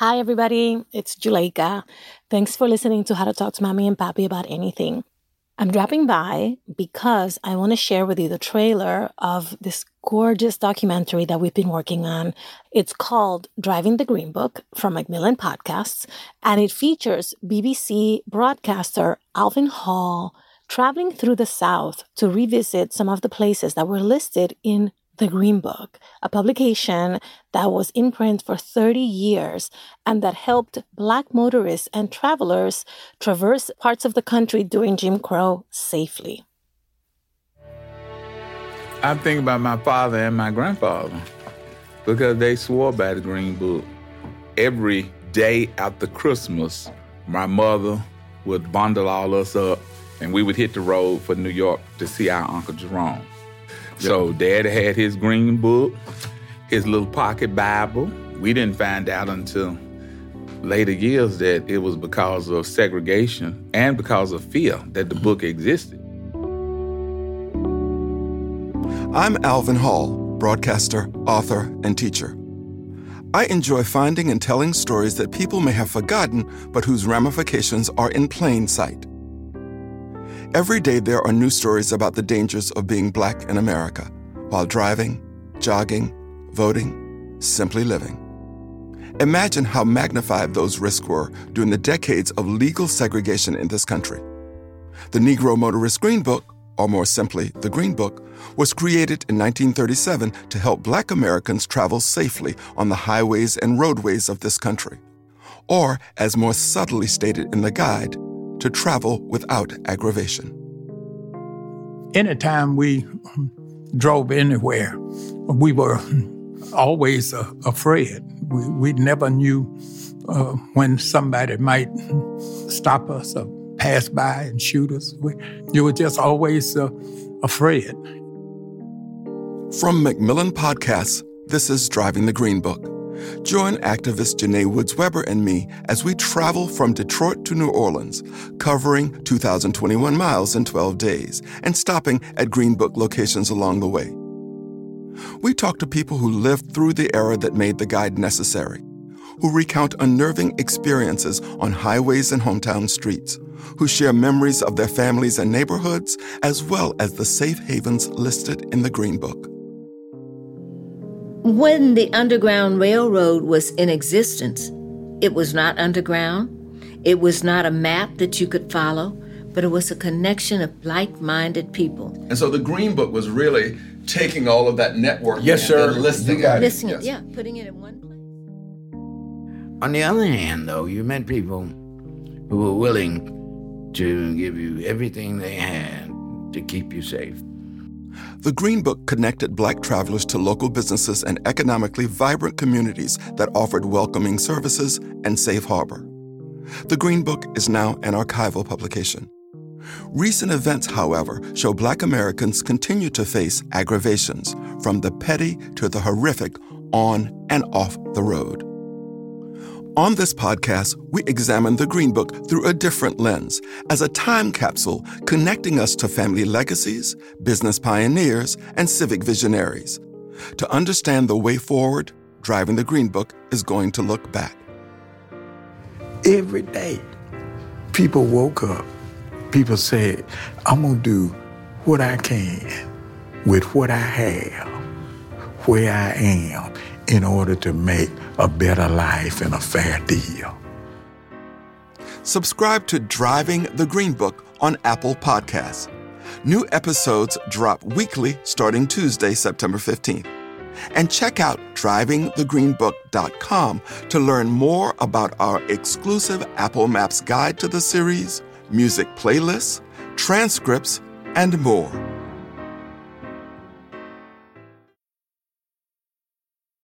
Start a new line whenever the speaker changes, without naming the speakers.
Hi, everybody. It's Juleika. Thanks for listening to How to Talk to Mommy and Papi About Anything. I'm dropping by because I want to share with you the trailer of this gorgeous documentary that we've been working on. It's called Driving the Green Book from Macmillan Podcasts, and it features BBC broadcaster Alvin Hall traveling through the South to revisit some of the places that were listed in the Green Book, a publication that was in print for 30 years and that helped Black motorists and travelers traverse parts of the country during Jim Crow safely.
I think about my father and my grandfather because they swore by the Green Book. Every day after Christmas, my mother would bundle all us up and we would hit the road for New York to see our Uncle Jerome. So dad had his green book, his little pocket Bible. We didn't find out until later years that it was because of segregation and because of fear that the book existed.
I'm Alvin Hall, broadcaster, author, and teacher. I enjoy finding and telling stories that people may have forgotten, but whose ramifications are in plain sight. Every day, there are new stories about the dangers of being black in America while driving, jogging, voting, simply living. Imagine how magnified those risks were during the decades of legal segregation in this country. The Negro Motorist Green Book, or more simply, the Green Book, was created in 1937 to help black Americans travel safely on the highways and roadways of this country. Or, as more subtly stated in the guide, to travel without aggravation.
Anytime we drove anywhere, we were always uh, afraid. We, we never knew uh, when somebody might stop us or pass by and shoot us. We, you were just always uh, afraid.
From Macmillan Podcasts, this is Driving the Green Book. Join activist Janae Woods Weber and me as we travel from Detroit to New Orleans, covering 2,021 miles in 12 days and stopping at Green Book locations along the way. We talk to people who lived through the era that made the guide necessary, who recount unnerving experiences on highways and hometown streets, who share memories of their families and neighborhoods, as well as the safe havens listed in the Green Book.
When the Underground Railroad was in existence, it was not underground. It was not a map that you could follow, but it was a connection of like minded people.
And so the Green Book was really taking all of that network
yes, sir.
and listing it.
Listing
yes.
yeah, putting it in one place.
On the other hand, though, you met people who were willing to give you everything they had to keep you safe.
The Green Book connected black travelers to local businesses and economically vibrant communities that offered welcoming services and safe harbor. The Green Book is now an archival publication. Recent events, however, show black Americans continue to face aggravations, from the petty to the horrific, on and off the road. On this podcast, we examine the Green Book through a different lens, as a time capsule connecting us to family legacies, business pioneers, and civic visionaries. To understand the way forward, driving the Green Book is going to look back.
Every day, people woke up. People said, I'm going to do what I can with what I have, where I am, in order to make a better life and a fair deal.
Subscribe to Driving the Green Book on Apple Podcasts. New episodes drop weekly starting Tuesday, September 15th. And check out drivingthegreenbook.com to learn more about our exclusive Apple Maps guide to the series, music playlists, transcripts, and more.